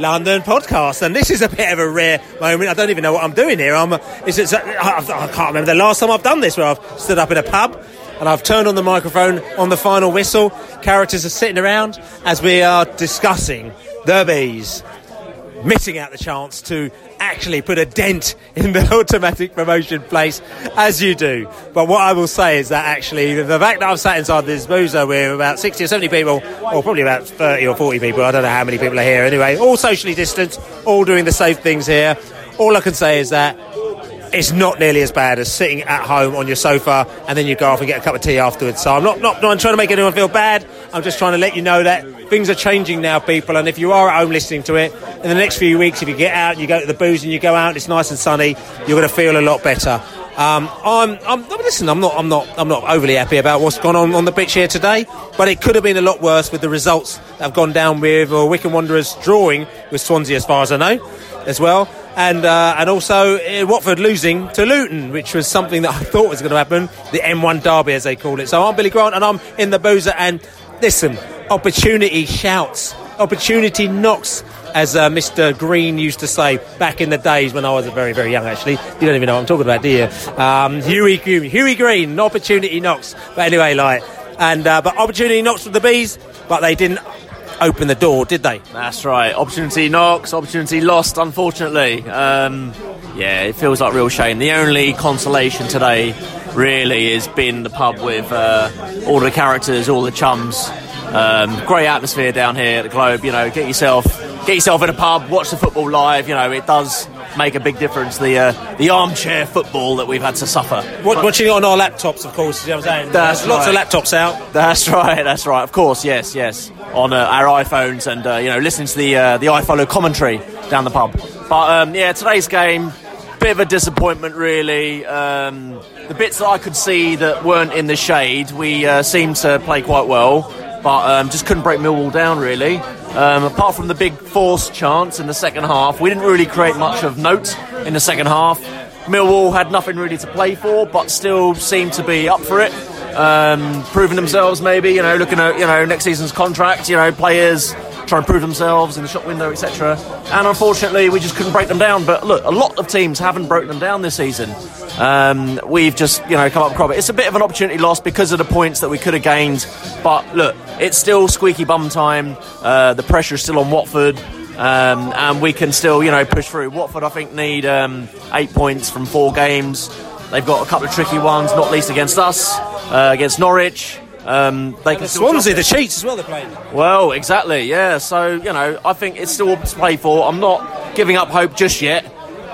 London podcast, and this is a bit of a rare moment. I don't even know what I'm doing here. I'm. Is it? I, I can't remember the last time I've done this, where I've stood up in a pub and I've turned on the microphone on the final whistle. Characters are sitting around as we are discussing the bees, missing out the chance to actually put a dent in the automatic promotion place as you do. But what I will say is that actually the fact that I've sat inside this boozer with about 60 or 70 people, or probably about 30 or 40 people, I don't know how many people are here anyway, all socially distanced, all doing the safe things here. All I can say is that it's not nearly as bad as sitting at home on your sofa and then you go off and get a cup of tea afterwards. So I'm not, not, not trying to make anyone feel bad. I'm just trying to let you know that things are changing now, people. And if you are at home listening to it, in the next few weeks, if you get out, you go to the booze and you go out, it's nice and sunny, you're going to feel a lot better. Um, I'm, I'm, listen. I'm not, I'm not, I'm not overly happy about what's gone on on the pitch here today, but it could have been a lot worse with the results that have gone down with uh, Wycombe Wanderers drawing with Swansea, as far as I know, as well and uh, and also uh, Watford losing to Luton, which was something that I thought was going to happen. The M1 derby, as they call it. So I'm Billy Grant, and I'm in the boozer. And listen, opportunity shouts, opportunity knocks. As uh, Mr. Green used to say back in the days when I was very, very young, actually. You don't even know what I'm talking about, do you? Um, Hughie, Hughie Green, opportunity knocks. But anyway, like, and uh, but opportunity knocks for the bees, but they didn't open the door, did they? That's right. Opportunity knocks, opportunity lost, unfortunately. Um, yeah, it feels like real shame. The only consolation today really has been the pub with uh, all the characters, all the chums. Um, great atmosphere down here at the Globe. You know, get yourself get yourself in a pub, watch the football live. You know, it does make a big difference. The uh, the armchair football that we've had to suffer. Watching it on our laptops, of course. You know what I'm saying? That's There's lots of laptops out. That's right. That's right. Of course. Yes. Yes. On uh, our iPhones and uh, you know listening to the uh, the iFollow commentary down the pub. But um, yeah, today's game. Bit of a disappointment, really. Um, the bits that I could see that weren't in the shade, we uh, seemed to play quite well, but um, just couldn't break Millwall down, really. Um, apart from the big force chance in the second half, we didn't really create much of note in the second half. Millwall had nothing really to play for, but still seemed to be up for it. Um, proving themselves, maybe you know, looking at you know next season's contract, you know, players trying to prove themselves in the shop window, etc. And unfortunately, we just couldn't break them down. But look, a lot of teams haven't broken them down this season. Um, we've just you know come up it. It's a bit of an opportunity loss because of the points that we could have gained. But look, it's still squeaky bum time. Uh, the pressure is still on Watford. Um, and we can still, you know, push through. Watford, I think, need um, eight points from four games. They've got a couple of tricky ones, not least against us, uh, against Norwich. Um, they can The Swansea, the cheats as well, they're playing. Well, exactly, yeah. So, you know, I think it's still to play for. I'm not giving up hope just yet.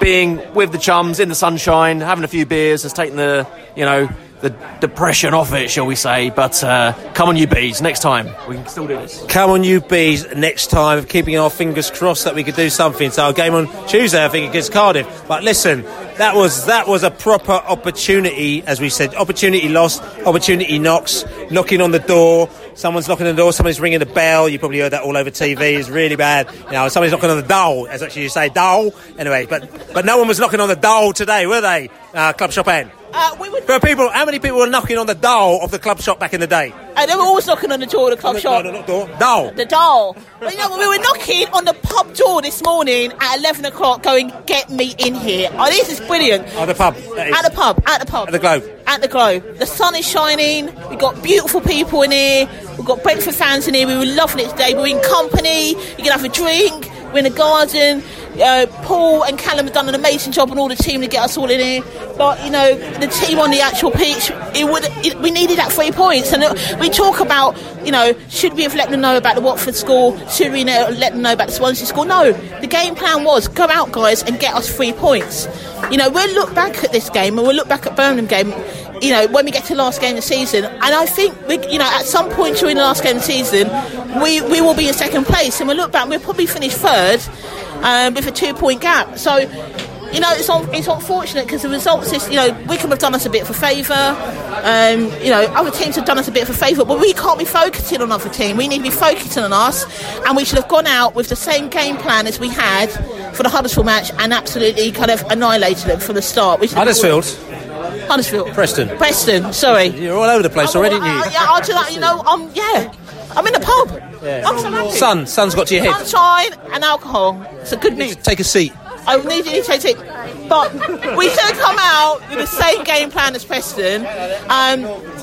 Being with the chums in the sunshine, having a few beers, has taken the, you know, the depression off it, shall we say. But uh, come on, you bees, next time we can still do this. Come on, you bees, next time, keeping our fingers crossed that we could do something. So, our game on Tuesday, I think, against Cardiff. But listen, that was that was a proper opportunity, as we said. Opportunity lost, opportunity knocks, knocking on the door. Someone's knocking on the door, somebody's ringing the bell. You probably heard that all over TV. It's really bad. You know, somebody's knocking on the door, as actually you say, door. Anyway, but but no one was knocking on the door today, were they? Uh, Club Shop N. Uh, we would, But people, how many people were knocking on the door of the club shop back in the day? and they were always knocking on the door of the club No, shop. no, not door. Door. The door. But you know, we were knocking on the pub door this morning at 11 o'clock going, get me in here. Oh, this is brilliant. Oh, the pub. At the pub, at the pub. At the Globe. At the Globe. The sun is shining. We've got beautiful people in here. We've got Brentford fans in here. We were loving it today. We're in company. You can have a drink. We're in the garden. Uh, Paul and Callum have done an amazing job on all the team to get us all in here. But, you know, the team on the actual pitch, it would, it, we needed that three points. And it, we talk about, you know, should we have let them know about the Watford score? Should we know, let them know about the Swansea score? No. The game plan was go out, guys, and get us three points. You know, we'll look back at this game and we'll look back at Birmingham game you know, when we get to the last game of the season, and I think, we, you know, at some point during the last game of the season, we, we will be in second place, and we'll look back, we'll probably finish third um, with a two point gap. So, you know, it's, un- it's unfortunate because the results is, you know, Wycombe have done us a bit of a favour, um, you know, other teams have done us a bit of a favour, but we can't be focusing on other team. We need to be focusing on us, and we should have gone out with the same game plan as we had for the Huddersfield match and absolutely kind of annihilated them from the start. Huddersfield. Huddersfield. Preston. Preston, sorry. You're all over the place already, aren't you? Uh, yeah, I'll do that, you know, um, yeah. I'm in the pub. I'm so happy. Sun, sun's got to your head. Sunshine and alcohol. It's a good news. Take a seat. I need you to take it. But we should come out with the same game plan as Preston. Um,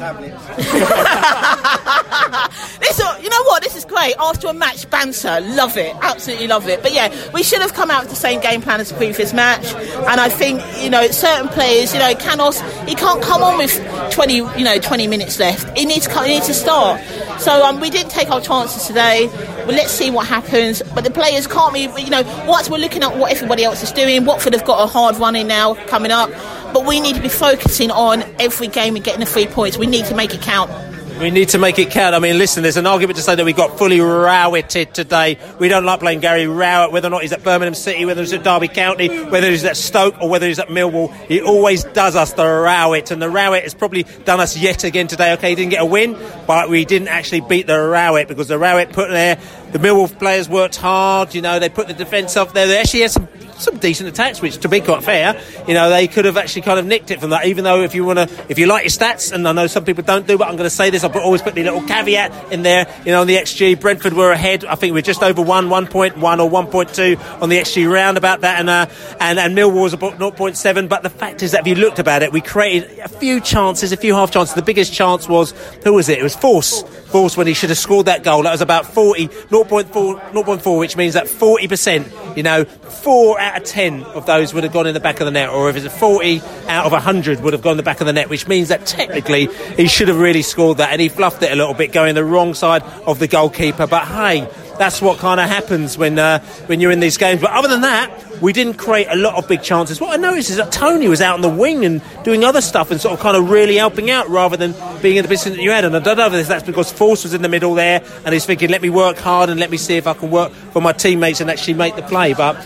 this, you know what? This is great. After a match, banter. Love it. Absolutely love it. But yeah, we should have come out with the same game plan as the previous match. And I think, you know, certain players, you know, Canos, he can't come on with 20, you know, 20 minutes left. He needs to, he needs to start. So um, we didn't take our chances today. Well, let's see what happens. But the players can't be, you know, once we're looking at what everybody else is doing, Watford have got a hard running now coming up. But we need to be focusing on every game and getting the three points. We need to make it count. We need to make it count. I mean, listen, there's an argument to say that we got fully routed today. We don't like playing Gary Rowett, whether or not he's at Birmingham City, whether he's at Derby County, whether he's at Stoke, or whether he's at Millwall. He always does us the Rowett, and the Rowett has probably done us yet again today. Okay, he didn't get a win, but we didn't actually beat the Rowett because the Rowett put there. The Millwall players worked hard. You know, they put the defence up there. They actually had some some decent attacks, which to be quite fair, you know, they could have actually kind of nicked it from that. Even though if you want to, if you like your stats, and I know some people don't do, but I'm going to say this, I put, always put the little caveat in there. You know, on the XG, Brentford were ahead. I think we're just over one, 1.1 or 1.2 on the XG round about that, and uh, and and Millwall was about 0.7. But the fact is that if you looked about it, we created a few chances, a few half chances. The biggest chance was who was it? It was Forss. Forss when he should have scored that goal. That was about 40, 0.4, 0.4 which means that 40%, you know, four out of 10 of those would have gone in the back of the net, or if it's a 40 out of 100 would have gone in the back of the net, which means that technically he should have really scored that, and he fluffed it a little bit, going the wrong side of the goalkeeper. But hey, that's what kind of happens when uh, when you're in these games. But other than that, we didn't create a lot of big chances. What I noticed is that Tony was out on the wing and doing other stuff and sort of kind of really helping out rather than being in the position that you had. And I don't know if that's because Forss was in the middle there and he's thinking, let me work hard and let me see if I can work for my teammates and actually make the play. But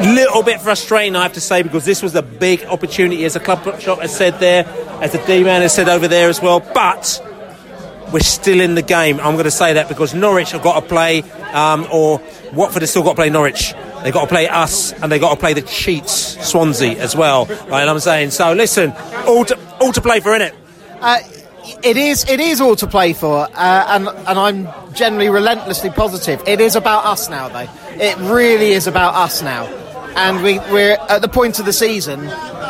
little bit frustrating, I have to say, because this was a big opportunity, as the club shop has said there, as the D man has said over there as well. But we're still in the game. I'm going to say that because Norwich have got to play, um, or Watford have still got to play Norwich. They've got to play us, and they've got to play the cheats, Swansea, as well. Right, I'm saying. So listen, all to, all to play for, innit? Uh, it is. It is all to play for, uh, and and I'm generally relentlessly positive. It is about us now, though. It really is about us now, and we we're at the point of the season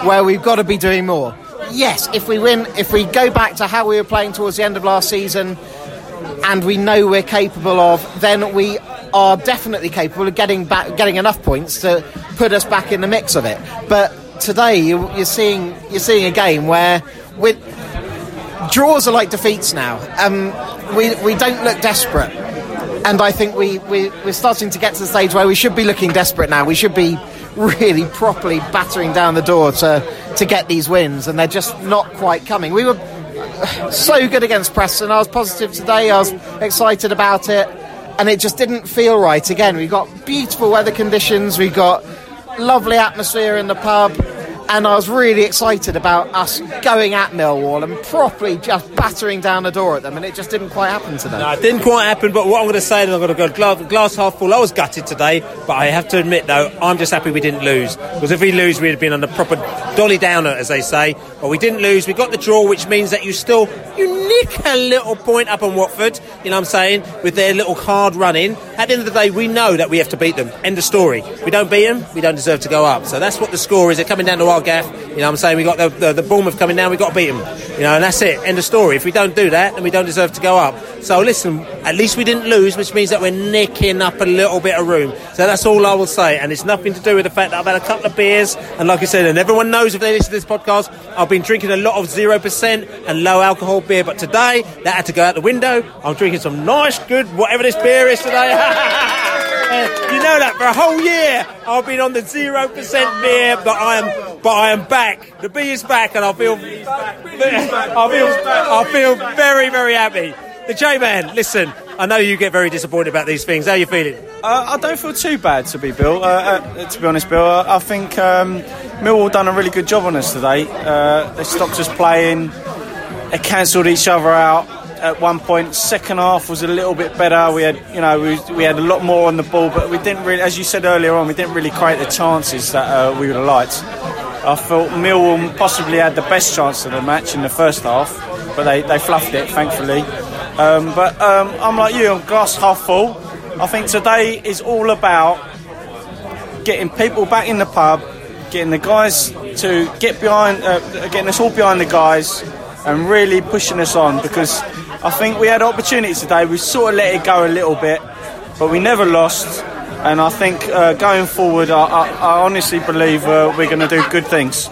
where we've got to be doing more. Yes, if we win, if we go back to how we were playing towards the end of last season, and we know we're capable of, then we are definitely capable of getting back, getting enough points to put us back in the mix of it. But today, you, you're seeing you're seeing a game where draws are like defeats now. Um, we we don't look desperate, and I think we, we we're starting to get to the stage where we should be looking desperate now. We should be really properly battering down the door to to get these wins, and they're just not quite coming. We were so good against Preston. I was positive today. I was excited about it, and it just didn't feel right. Again, we got beautiful weather conditions. We got lovely atmosphere in the pub and I was really excited about us going at Millwall and properly just battering down the door at them, and it just didn't quite happen today. No, it didn't quite happen, but what I'm going to say is I'm going to go glass, glass half full. I was gutted today, but I have to admit, though, I'm just happy we didn't lose. Because if we lose, we'd have been on the proper dolly downer, as they say. But we didn't lose. We got the draw, which means that you still you nick a little point up on Watford, you know what I'm saying, with their little hard running. At the end of the day, we know that we have to beat them. End of story. We don't beat them, we don't deserve to go up. So that's what the score is. They're coming down to our gaff. You know what I'm saying? We got the, the, the Bournemouth coming down, we've got to beat them. You know, and that's it. End of story. If we don't do that, then we don't deserve to go up. So listen, at least we didn't lose, which means that we're nicking up a little bit of room. So that's all I will say. And it's nothing to do with the fact that I've had a couple of beers. And like I said, and everyone knows if they listen to this podcast, I've been drinking a lot of 0% and low alcohol beer. But today, that had to go out the window. I'm drinking some nice, good, whatever this beer is today. you know that for a whole year I've been on the zero percent beer, but I am, but I am back. The beer is back, and I feel, I feel, I feel very, very happy. The J Man, listen, I know you get very disappointed about these things. How are you feeling? Uh, I don't feel too bad to be Bill. Uh, uh, to be honest, Bill, I, I think um, Millwall done a really good job on us today. Uh, they stopped us playing. They cancelled each other out at one point. Second half was a little bit better. We had, you know, we, we had a lot more on the ball, but we didn't really, as you said earlier on, we didn't really create the chances that uh, we would have liked. I felt Millwall possibly had the best chance of the match in the first half, but they, they fluffed it, thankfully. Um, but um, I'm like you, I'm glass half full. I think today is all about getting people back in the pub, getting the guys to get behind, uh, getting us all behind the guys, and really pushing us on because I think we had opportunities today. We sort of let it go a little bit, but we never lost. And I think uh, going forward, I, I, I honestly believe uh, we're going to do good things.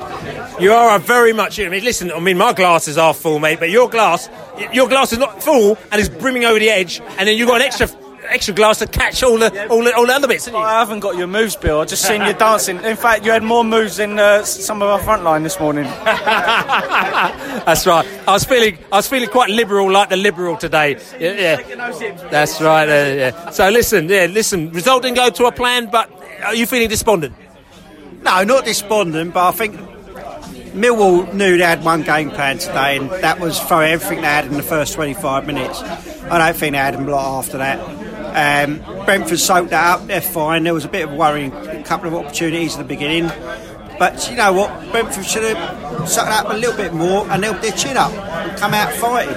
You are a very much. I mean, listen. I mean, my glasses are full, mate. But your glass, your glass is not full and is brimming over the edge, and then you've got an extra extra glass to catch all the all the, all the other bits. haven't you? I haven't got your moves, Bill. I just seen you dancing. In fact, you had more moves than uh, some of our front line this morning. That's right. I was feeling I was feeling quite liberal, like the liberal today. Yeah, yeah. that's right. Uh, yeah. So listen, yeah, listen. Result didn't go to a plan, but are you feeling despondent? No, not despondent, but I think Millwall knew they had one game plan today, and that was throw everything they had in the first 25 minutes. I don't think they had a lot after that. Um, Brentford soaked that up, they're fine. There was a bit of worrying, a couple of opportunities at the beginning. But you know what? Brentford should have sucked up a little bit more and their chin up and come out fighting.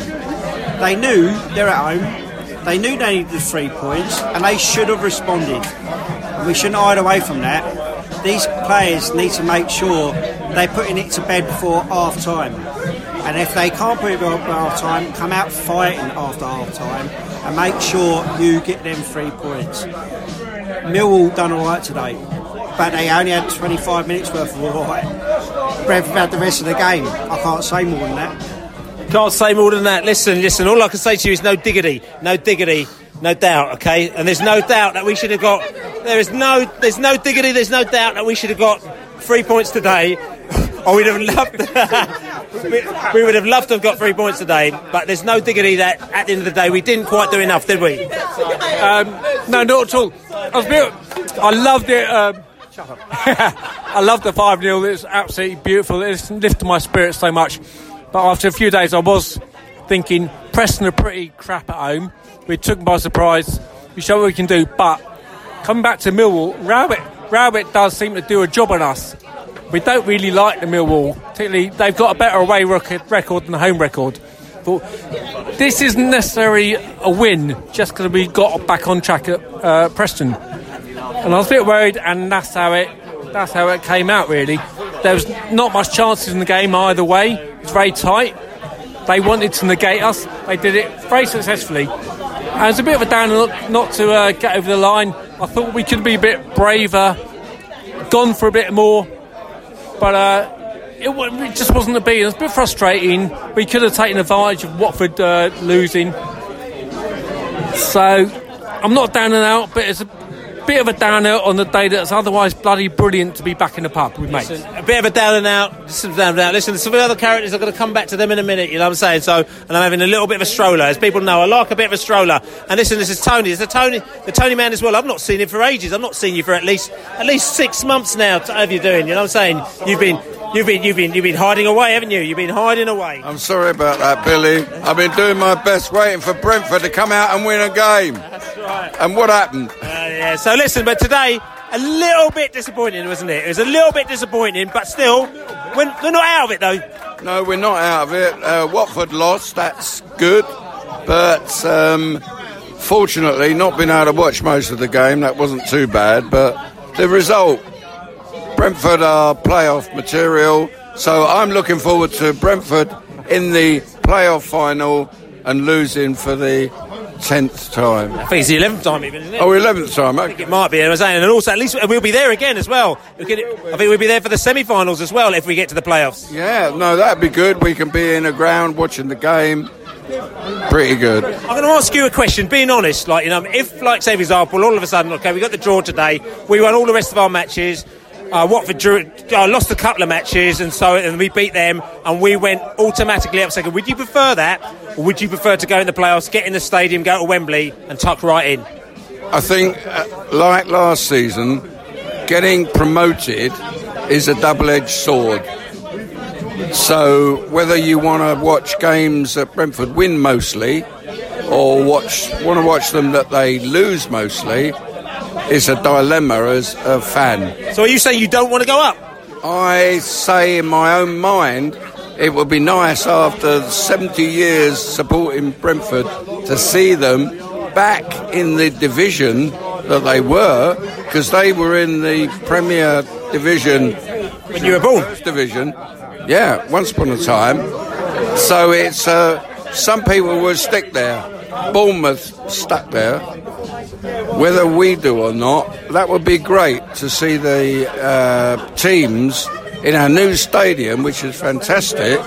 They knew they're at home, they knew they needed the three points, and they should have responded. And we shouldn't hide away from that these players need to make sure they're putting it to bed before half time. And if they can't put it before half time, come out fighting after half time and make sure you get them three points. Millwall done all right today, but they only had 25 minutes worth of all right. Brentford had the rest of the game. I can't say more than that. Can't say more than that. Listen, listen. All I can say to you is no diggity, no diggity, no doubt. Okay, and there's no doubt that we should have got. There is no, there's no diggity. There's no doubt that we should have got three points today. Or we'd have loved. we, we would have loved to have got three points today, but there's no diggity that at the end of the day we didn't quite do enough, did we? Um, no, not at all. I, I loved it. Um, I loved the 5 0. It's absolutely beautiful. It's lifted my spirits so much. But after a few days, I was thinking Preston are pretty crap at home. We took them by surprise. We showed what we can do. But coming back to Millwall, Rabbit, Rabbit does seem to do a job on us. We don't really like the Millwall. Particularly, they've got a better away record, than the home record. But this isn't necessarily a win just because we got back on track at uh, Preston. And I was a bit worried, and that's how it that's how it came out. Really, there was not much chances in the game either way. It's very tight. They wanted to negate us. They did it very successfully. And it's a bit of a downer not, not to uh, get over the line. I thought we could be a bit braver, gone for a bit more, but uh, it, it, just wasn't to be. It was a bit frustrating. We could have taken advantage of Watford uh, losing. So I'm not down and out, but it's a bit of a downer on the day that's otherwise bloody brilliant to be back in the pub with mates. Listen, a bit of a down and out. Listen, down and out. Listen, some of the other characters are going to come back to them in a minute. You know what I'm saying? So, and I'm having a little bit of a stroller, as people know. I like a bit of a stroller. And listen, this is Tony. It's the Tony, the Tony man as well. I've not seen him for ages. I've not seen you for at least at least six months now. How have you doing? You know what I'm saying? You've been. You've been, you've been, you've been hiding away, haven't you? You've been hiding away. I'm sorry about that, Billy. I've been doing my best, waiting for Brentford to come out and win a game. That's right. And what happened? Uh, yeah. So listen, but today a little bit disappointing, wasn't it? It was a little bit disappointing, but still, we're, we're not out of it though. No, we're not out of it. Uh, Watford lost. That's good, but um, fortunately, not been able to watch most of the game. That wasn't too bad. But the result, Brentford are playoff material. So I'm looking forward to Brentford in the playoff final and losing for the tenth time. I think it's the eleventh time even, isn't it? Oh, 11th time. I think it might be, I was saying, and also at least we'll be there again as well. We could, I think we'll be there for the semi-finals as well if we get to the playoffs. Yeah, no, that'd be good. We can be in the ground watching the game. Pretty good. I'm going to ask you a question, being honest. Like, you know, if, like, say, for example, all of a sudden, okay, we got the draw today, we won all the rest of our matches. Uh, Watford drew, uh, lost a couple of matches, and so and we beat them, and we went automatically up second. Would you prefer that, or would you prefer to go in the playoffs, get in the stadium, go to Wembley, and tuck right in? I think, uh, like last season, getting promoted is a double edged sword. So, whether you want to watch games that Brentford win mostly, or watch want to watch them that they lose mostly, is a dilemma as a fan. So, are you saying you don't want to go up? I say in my own mind, it would be nice after 70 years supporting Brentford to see them back in the division that they were, because they were in the Premier Division when you were born. Division, yeah, once upon a time. So it's uh, some people will stick there. Bournemouth stuck there. Whether we do or not, that would be great to see the uh, teams in our new stadium, which is fantastic.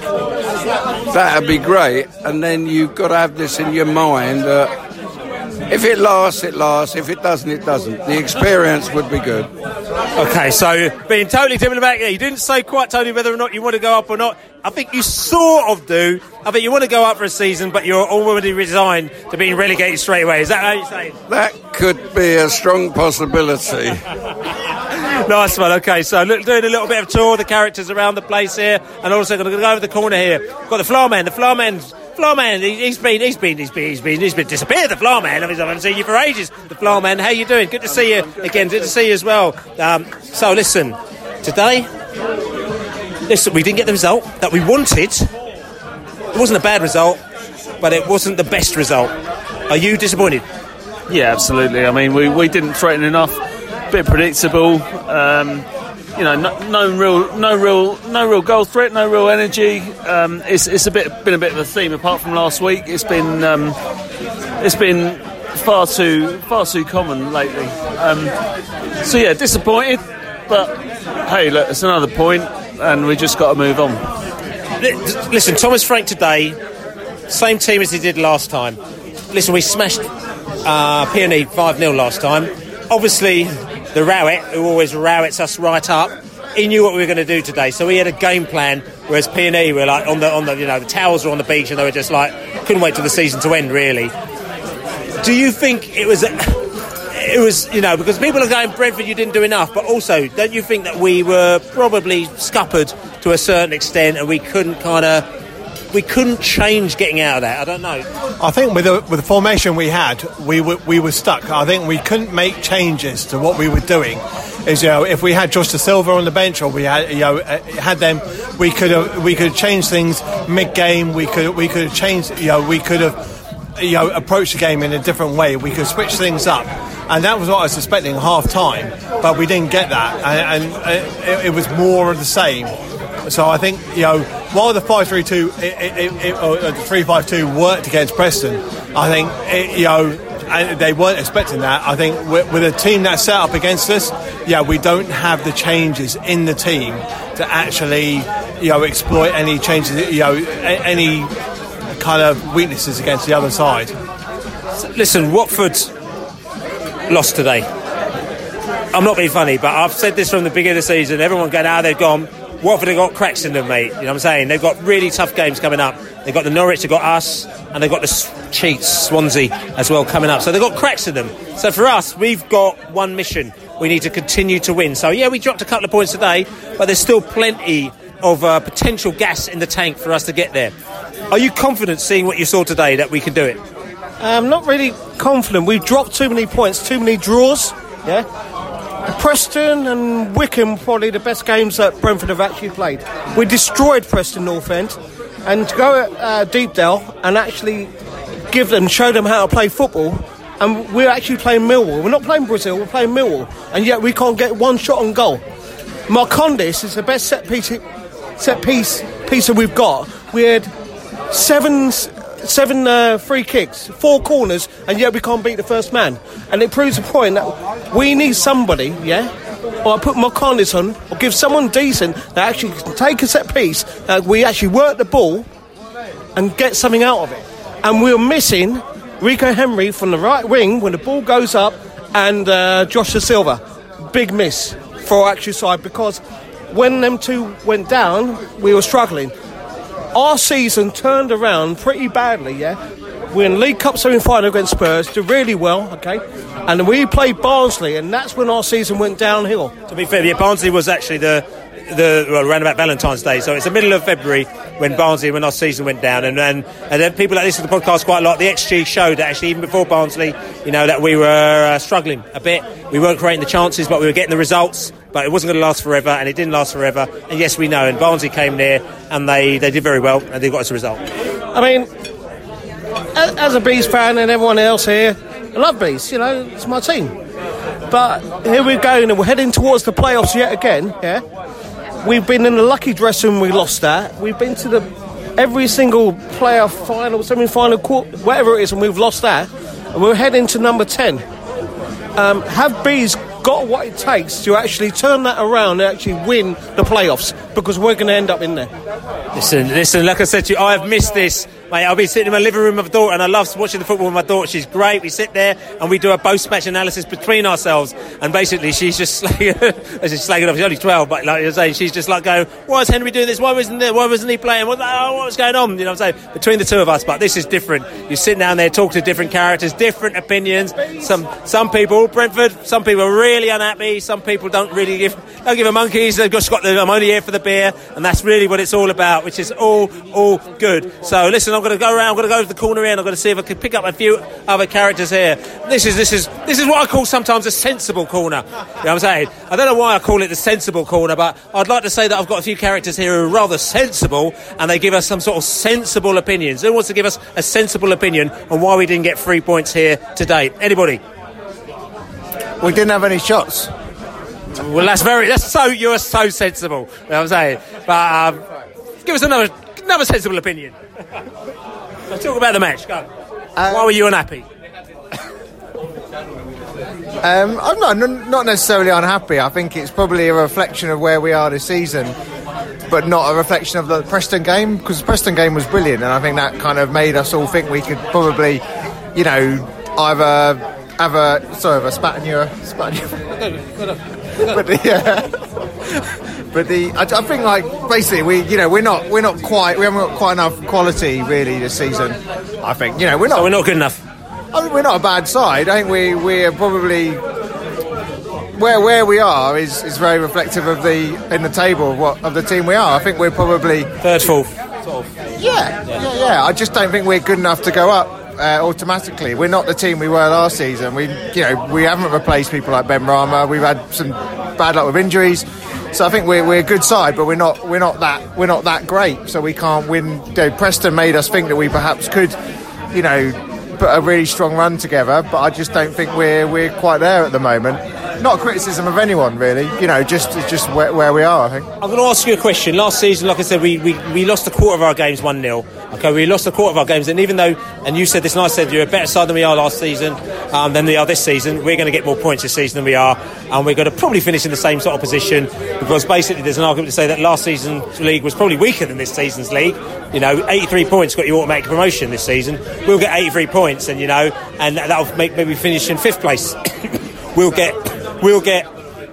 That'd be great. And then you've got to have this in your mind that if it lasts, it lasts. If it doesn't, it doesn't. The experience would be good. Okay, so being totally different about it, you didn't say quite totally whether or not you want to go up or not. I think you sort of do. I think you want to go up for a season, but you're already resigned to being relegated straight away. Is that how you're saying? That could be a strong possibility. nice one. Okay, so look, doing a little bit of tour, the characters around the place here, and also going to go over the corner here. Got the floor man. The floor man's floor man. He, he's been, he's been, he's been, he's been, he's been disappeared. The floor man. I I haven't seen you for ages. The floor man. How you doing? Good to see you again. Good to see you as well. Um, so listen, today, listen, we didn't get the result that we wanted. It wasn't a bad result, but it wasn't the best result. Are you disappointed? Yeah, absolutely. I mean, we, we didn't threaten enough. Bit predictable. Um, you know, no, no, real, no real, no real goal threat, no real energy. Um, it's it's a bit been a bit of a theme. Apart from last week, it's been um, it's been far too far too common lately. Um, so yeah, disappointed. But hey, look, it's another point, and we just got to move on. Listen, Thomas Frank today, same team as he did last time. Listen, we smashed uh, PNE 5 0 last time. Obviously, the Rowett, who always rowets us right up, he knew what we were going to do today. So he had a game plan, whereas PNE were like on the, on the, you know, the towels were on the beach and they were just like, couldn't wait till the season to end, really. Do you think it was. It was, you know, because people are going, Brentford, you didn't do enough. But also, don't you think that we were probably scuppered to a certain extent and we couldn't kind of we couldn't change getting out of that. I don't know. I think with the, with the formation we had, we were, we were stuck. I think we couldn't make changes to what we were doing. Is you know if we had Josh Dasilva on the bench or we had you know uh, had them, we could have we could have changed things mid game. We could we could have you know we could have you know approached the game in a different way. We could switch things up. And that was what I was expecting half time, but we didn't get that, and, and uh, it, it was more of the same. So I think you know while the five three two or the three five two worked against Preston, I think you know they weren't expecting that. I think with, with, a team that's set up against us, yeah, we don't have the changes in the team to actually you know exploit any changes, you know any kind of weaknesses against the other side. Listen, Watford lost today. I'm not being funny, but I've said this from the beginning of the season. Everyone going, ah, they've gone. Watford have got cracks in them, mate. You know what I'm saying? They've got really tough games coming up. They've got the Norwich, they've got us, and they've got the cheats, Swansea, as well coming up. So they've got cracks in them. So for us, we've got one mission. We need to continue to win. So yeah, we dropped a couple of points today, but there's still plenty of uh, potential gas in the tank for us to get there. Are you confident, seeing what you saw today, that we can do it? I'm not really confident. We've dropped too many points, too many draws. Yeah. Preston and Wycombe probably the best games that Brentford have actually played. We destroyed Preston North End, and to go at uh, Deepdale and actually give them, show them how to play football. And we're actually playing Millwall. We're not playing Brazil. We're playing Millwall, and yet we can't get one shot on goal. Marcondes is the best set piece set piece piece that we've got. We had seven seven uh, free kicks, four corners, and yet we can't beat the first man. And it proves the point that we need somebody, yeah. Or I put Marcondes on, or give someone decent that actually can take a set piece. Uh, we actually work the ball and get something out of it. And we're missing Rico Henry from the right wing when the ball goes up, and uh, Josh Dasilva. Big miss for our actual side because when them two went down, we were struggling. Our season turned around pretty badly, yeah. We're in League Cup semi final against Spurs, did really well, okay. And we played Barnsley, and that's when our season went downhill. To be fair, yeah, Barnsley was actually the the well, around about Valentine's Day, so it's the middle of February when Barnsley when our season went down, and and, and then people that listen to the podcast quite a lot. The XG showed that actually even before Barnsley, you know, that we were uh, struggling a bit. We weren't creating the chances, but we were getting the results. But it wasn't going to last forever, and it didn't last forever. And yes, we know. And Barnsley came near, and they, they did very well, and they got us a result. I mean, as a Bees fan and everyone else here, I love Bees, you know, it's my team. But here we're going, and we're heading towards the playoffs yet again, yeah? We've been in the lucky dressing room, we lost that. We've been to the every single playoff final, semi final, quarter, whatever it is, and we've lost that. And we're heading to number 10. Um, have Bees got what it takes to actually turn that around and actually win the playoffs? Because we're going to end up in there. Listen, listen, like I said to you, I have missed this. Mate, I'll be sitting in my living room with my daughter, and I love watching the football with my daughter. She's great. We sit there and we do a post match analysis between ourselves. And basically, she's just slagging, she's slagging off. She's only 12, but like you're saying, she's just like going, Why is Henry doing this? Why wasn't there? Why wasn't he playing? What, oh, going on? You know what I'm saying? Between the two of us, but this is different. You sit down there, talk to different characters, different opinions. Some some people, Brentford, some people are really unhappy. Some people don't really give don't give a monkeys. They've just got the I'm only here for the beer, and that's really what it's all about, which is all all good. So listen, I'm going to go around. I'm going to go to the corner here, and I'm going to see if I can pick up a few other characters here. This is this is this is what I call sometimes a sensible corner. You know what I'm saying? I don't know why I call it the sensible corner, but I'd like to say that I've got a few characters here who are rather sensible, and they give us some sort of sensible opinions. Who wants to give us a sensible opinion on why we didn't get three points here today? Anybody? We didn't have any shots. Well, that's very. That's so. You're so sensible. You know what I'm saying? But um, give us another another sensible opinion. Let's talk about the match. Go. Why were you unhappy? Um, I'm not not necessarily unhappy. I think it's probably a reflection of where we are this season, but not a reflection of the Preston game because the Preston game was brilliant, and I think that kind of made us all think we could probably, you know, either have a sorry, have a spat in your spat in your. but the, yeah. but the I, I think like basically we you know we're not we're not quite we haven't got quite enough quality really this season. I think you know we're not So we're not good enough. I think we're not a bad side. I think we we're probably where where we are is, is very reflective of the in the table of what of the team we are. I think we're probably third, fourth. Yeah, yeah, yeah. I just don't think we're good enough to go up uh, automatically. We're not the team we were last season. We you know we haven't replaced people like Benrahma. We've had some bad luck with injuries. So I think we're, we're a good side, but we're not we're not that we're not that great. So we can't win. You know, Preston made us think that we perhaps could, you know, put a really strong run together. But I just don't think we're we're quite there at the moment. Not a criticism of anyone really. You know, just just where, where we are. I think. I'm going to ask you a question. Last season, like I said, we, we, we lost a quarter of our games 1 0. Okay, we lost a quarter of our games, and even though, and you said this, and I said you're a better side than we are last season, um, than we are this season, we're going to get more points this season than we are, and we're going to probably finish in the same sort of position because basically there's an argument to say that last season's league was probably weaker than this season's league. You know, 83 points got you automatic promotion this season. We'll get 83 points, and you know, and that'll make maybe finish in fifth place. we'll get, we'll get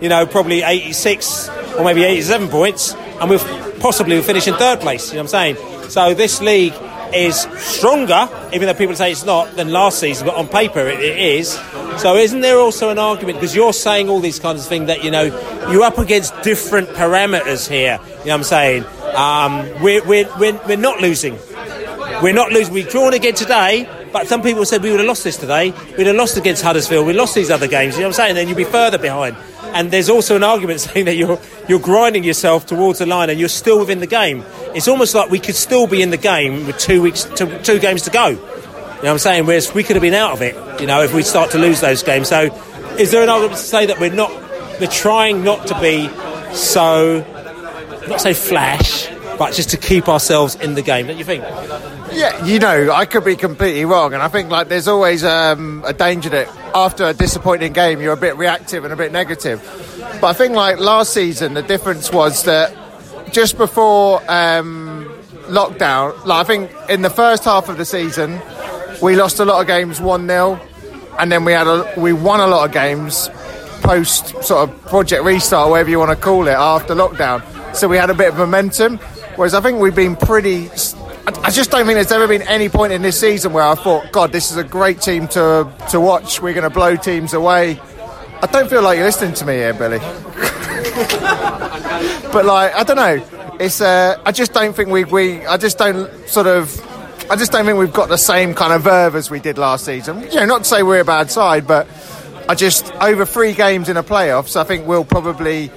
you know, probably 86 or maybe 87 points, and we'll possibly finish in third place. You know what I'm saying? So this league is stronger, even though people say it's not, than last season, but on paper it, it is. So isn't there also an argument, because you're saying all these kinds of things, that, you know, you're up against different parameters here, you know what I'm saying? Um, we're, we're, we're, we're not losing. We're not losing. We've drawn again today, but some people said we would have lost this today. We'd have lost against Huddersfield. We lost these other games. You know what I'm saying? Then you'd be further behind. And there's also an argument saying that you're you're grinding yourself towards the line and you're still within the game. It's almost like we could still be in the game with two weeks, two, two games to go. You know what I'm saying? Whereas we could have been out of it. You know, if we start to lose those games. So, is there an argument to say that we're not we're trying not to be so not say flash, but just to keep ourselves in the game? Don't you think? Yeah, you know, I could be completely wrong, and I think like there's always um, a danger that after a disappointing game, you're a bit reactive and a bit negative. But I think like last season, the difference was that just before um, lockdown, like I think in the first half of the season, we lost a lot of games one 0 and then we had a, we won a lot of games post sort of project restart, whatever you want to call it, after lockdown. So we had a bit of momentum. Whereas I think we've been pretty. I just don't think there's ever been any point in this season where I thought, God, this is a great team to to watch. We're going to blow teams away. I don't feel like you're listening to me here, Billy. but like, I don't know. It's. Uh, I just don't think we we. I just don't sort of. I just don't think we've got the same kind of verve as we did last season. You know, not to say we're a bad side, but I just over three games in a playoffs, I think we'll probably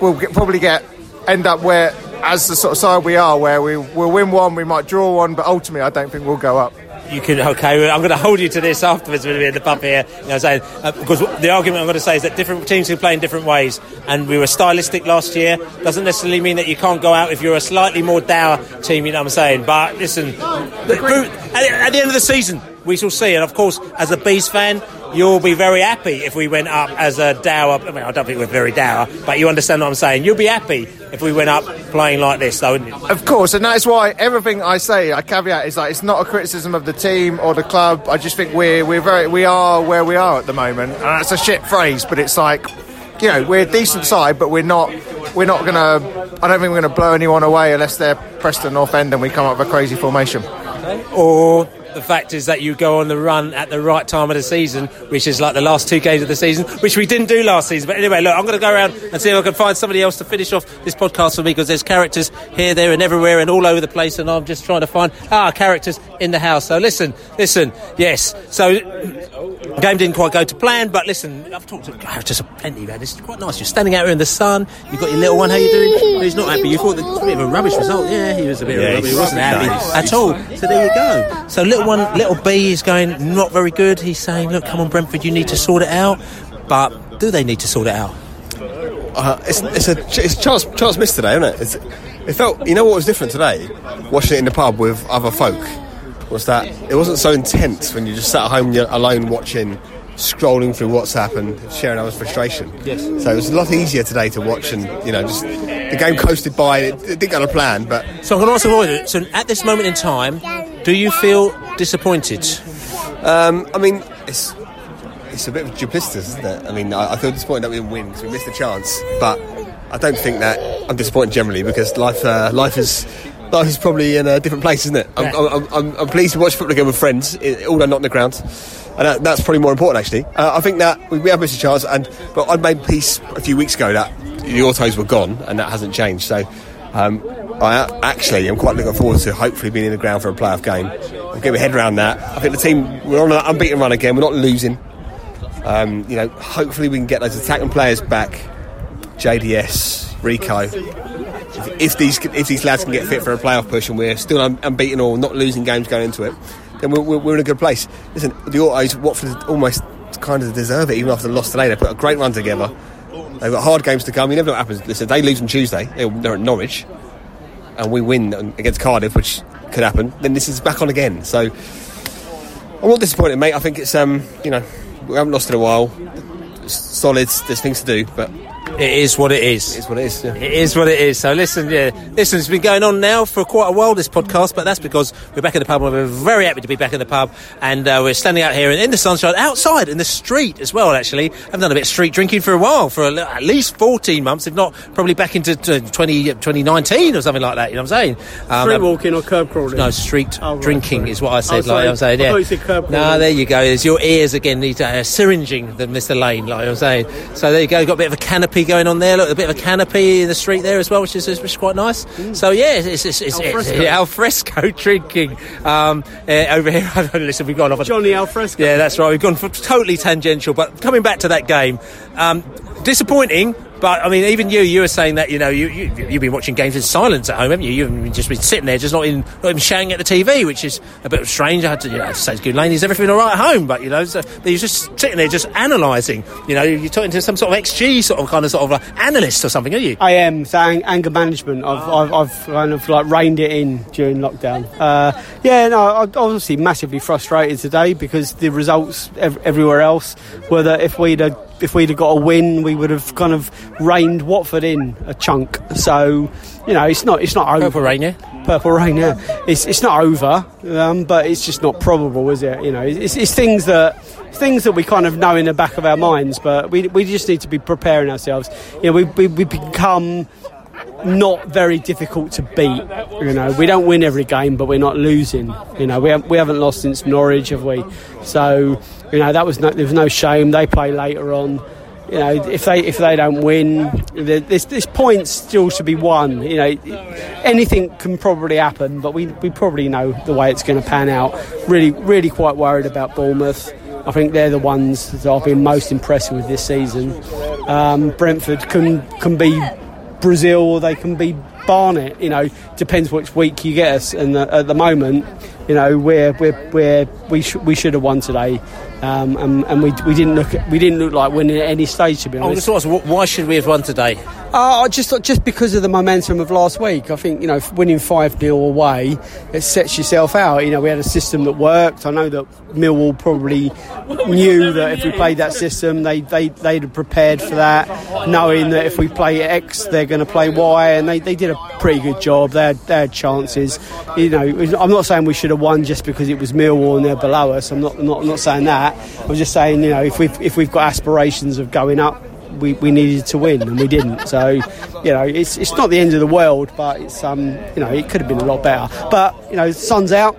we'll get, probably get end up where as the sort of side we are, where we will win one, we might draw one, but ultimately I don't think we'll go up. You can okay. I'm going to hold you to this afterwards when we're in the pub here. You know, saying uh, because the argument I'm going to say is that different teams can play in different ways, and we were stylistic last year. Doesn't necessarily mean that you can't go out if you're a slightly more dour team. You know what I'm saying? But listen, at, at the end of the season, we shall see. And of course, as a Bees fan, you'll be very happy if we went up as a dour. I mean, I don't think we're very dour, but you understand what I'm saying. You'll be happy if we went up playing like this, though, wouldn't you? Of course, and that's why everything I say, I caveat is like it's not a criticism of the team or the club. I just think we're we're very we are where we are at the moment, and that's a shit phrase, but it's like you know we're a decent side, but we're not we're not gonna. I don't think we're gonna blow anyone away unless they're Preston North End and we come up with a crazy formation. Or the fact is that you go on the run at the right time of the season, which is like the last two games of the season, which we didn't do last season. But anyway, look, I'm going to go around and see if I can find somebody else to finish off this podcast for me because there's characters here, there, and everywhere and all over the place, and I'm just trying to find our characters in the house. So listen, listen, yes. So the game didn't quite go to plan, but listen, I've talked to characters plenty, man. It's quite nice. You're standing out here in the sun. You've got your little one. How you doing? He's not happy. You thought it was a bit of a rubbish result. Yeah, he was a bit Yeah, of a rubbish. He wasn't happy at all. So there you go. So little one, little B is going not very good. He's saying, "Look, come on, Brentford, you need to sort it out." But do they need to sort it out? Uh, it's it's a it's chance chance missed today, isn't it? It's, it felt you know what was different today, watching it in the pub with other folk, was that it wasn't so intense when you just sat at home you're alone watching, scrolling through WhatsApp and sharing others' frustration. Yes. So it was a lot easier today to watch and you know just the game coasted by. It, it didn't go to plan, but So I'm going to ask you, so at this moment in time, do you feel disappointed? Um, I mean, it's it's a bit of duplicitous, isn't it? I mean, I, I feel disappointed that we didn't win because we missed a chance, but I don't think that I'm disappointed generally because life uh, life is. Life is probably in a different place, isn't it? I'm, Yeah. I'm, I'm, I'm pleased to watch football again with friends, although not in the ground, and that, that's probably more important actually. Uh, I think that we, we have missed a chance, and but I made peace a few weeks ago that the autos were gone, and that hasn't changed. So um, I actually am quite looking forward to hopefully being in the ground for a playoff game. I'll get my head around that. I think the team we're on an unbeaten run again. We're not losing. Um, you know, hopefully we can get those attacking players back. JDS, Rico. If, if these if these lads can get fit for a playoff push and we're still unbeaten or not losing games going into it, then we're, we're, in a good place. Listen, the Autos, Watford almost kind of deserve it even after the loss today. They put a great run together. They've got hard games to come. You never know what happens. Listen, they lose on Tuesday. They're at Norwich, and we win against Cardiff, which could happen. Then this is back on again. So I'm not disappointed, mate. I think it's um, you know, we haven't lost in a while. It's solid. There's things to do, but It is what it is. It is what it is. Yeah. It is what it is. So listen, yeah, listen. It's been going on now for quite a while. This podcast, but that's because we're back in the pub. and We're very happy to be back in the pub, and uh, we're standing out here in, in the sunshine, outside in the street as well. Actually, I've done a bit of street drinking for a while, for a, at least fourteen months, if not probably back into t- 20, 2019 or something like that. You know what I'm saying? Um, Street walking or curb crawling? No, street Oh, right, drinking sorry. is what I said. Oh, like. I'm saying, yeah. thought you said curb no, there you go. There's your ears again need uh, syringing than Mr. Lane, like I'm saying. So there you go. You've Got a bit of a canopy going on there. Look, a bit of a canopy in the street there as well, which is, which is quite nice. So yeah, it's, it's, it's, Al it's, fresco. yeah, al fresco drinking um, uh, over here. Listen, we've gone off. Johnny Alfresco. Yeah, that's right. We've gone for totally tangential. But coming back to that game, um, disappointing. But I mean, even you, you were saying that you know you, you you've been watching games in silence at home, haven't you? You've just been sitting there, just not in not even shouting at the TV, which is a bit strange. I had to, you know, I had to say, "Good lane, is everything all right at home?" But you know, so, but you're just sitting there, just analysing. You know, you're talking to some sort of XG sort of kind of sort of uh, analyst or something, are you? I am saying anger management. I've, I've, I've kind of like reined it in during lockdown. Uh, yeah, no, I'm obviously massively frustrated today because the results ev- everywhere else were that if we'd have, if we'd have got a win, we would have kind of reined Watford in a chunk. So you know, it's not it's not over. Purple rain, yeah. Purple rain, yeah. It's it's not over, um, but it's just not probable, is it? You know, it's, it's things that things that we kind of know in the back of our minds, but we, we just need to be preparing ourselves. You know, we we, we become not very difficult to beat. You know, we don't win every game, but we're not losing. You know, we we haven't lost since Norwich, have we? So, you know, that was no, there was no shame. They play later on. You know, if they if they don't win, there's, there's points still to be won. You know, anything can probably happen, but we, we probably know the way it's going to pan out. Really, really quite worried about Bournemouth. I think they're the ones that I've been most impressed with this season. Um, Brentford can can be Brazil or they can be Barnet. You know, depends which week you get us. And uh, at the moment, you know, we're we're, we're we sh- we should have won today, um, and, and we, we didn't look we didn't look like winning at any stage to be I honest. just was, why should we have won today? Uh, I just just because of the momentum of last week, I think you know winning five 0 away, it sets yourself out. You know we had a system that worked. I know that Millwall probably knew that if we played that system, they they they'd have prepared for that, knowing that if we play X, they're going to play Y, and they, they did a pretty good job. They had, they had chances. You know, I'm not saying we should have won just because it was Millwall and they're below us. I'm not not, not saying that. I'm just saying you know if we've if we've got aspirations of going up we, we needed to win and we didn't. So, you know, it's it's not the end of the world, but it's um you know it could have been a lot better. But you know, sun's out.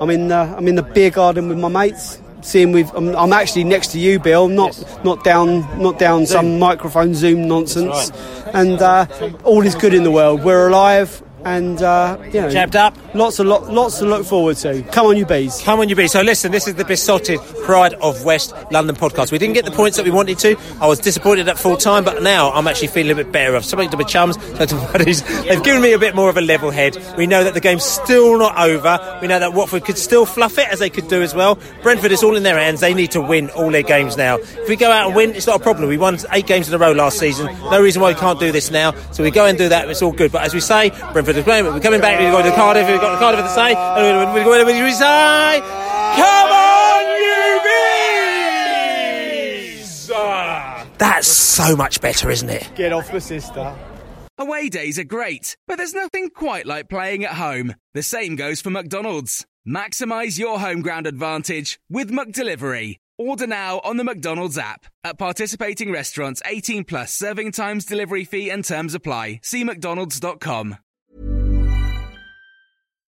I'm in the, I'm in the beer garden with my mates. Seeing with I'm, I'm actually next to you, Bill. Not not down not down some microphone Zoom nonsense. And uh, all is good in the world. We're alive. And uh, you know, Jabbed up. Lots of lot, lots to look forward to. Come on, you bees. Come on, you bees. So listen, this is the Beesotted Pride of West London podcast. We didn't get the points that we wanted to. I was disappointed at full time, but now I'm actually feeling a bit better. I've spoken to my chums, spoken to buddies. They've given me a bit more of a level head. We know that the game's still not over. We know that Watford could still fluff it as they could do as well. Brentford is all in their hands. They need to win all their games now. If we go out and win, it's not a problem. We won eight games in a row last season. No reason why we can't do this now. So we go and do that. It's all good. But as we say, Brentford is playing. We're coming back. We've got to Cardiff. We've got Cardiff at the say. And we, we, we, we, we say, come on, you bees! Ah, That's so much better, isn't it? Get off the sister. Away days are great, but there's nothing quite like playing at home. The same goes for McDonald's. Maximize your home ground advantage with McDelivery. Order now on the McDonald's app. At participating restaurants, 18 plus serving times, delivery fee, and terms apply. See McDonald's.com.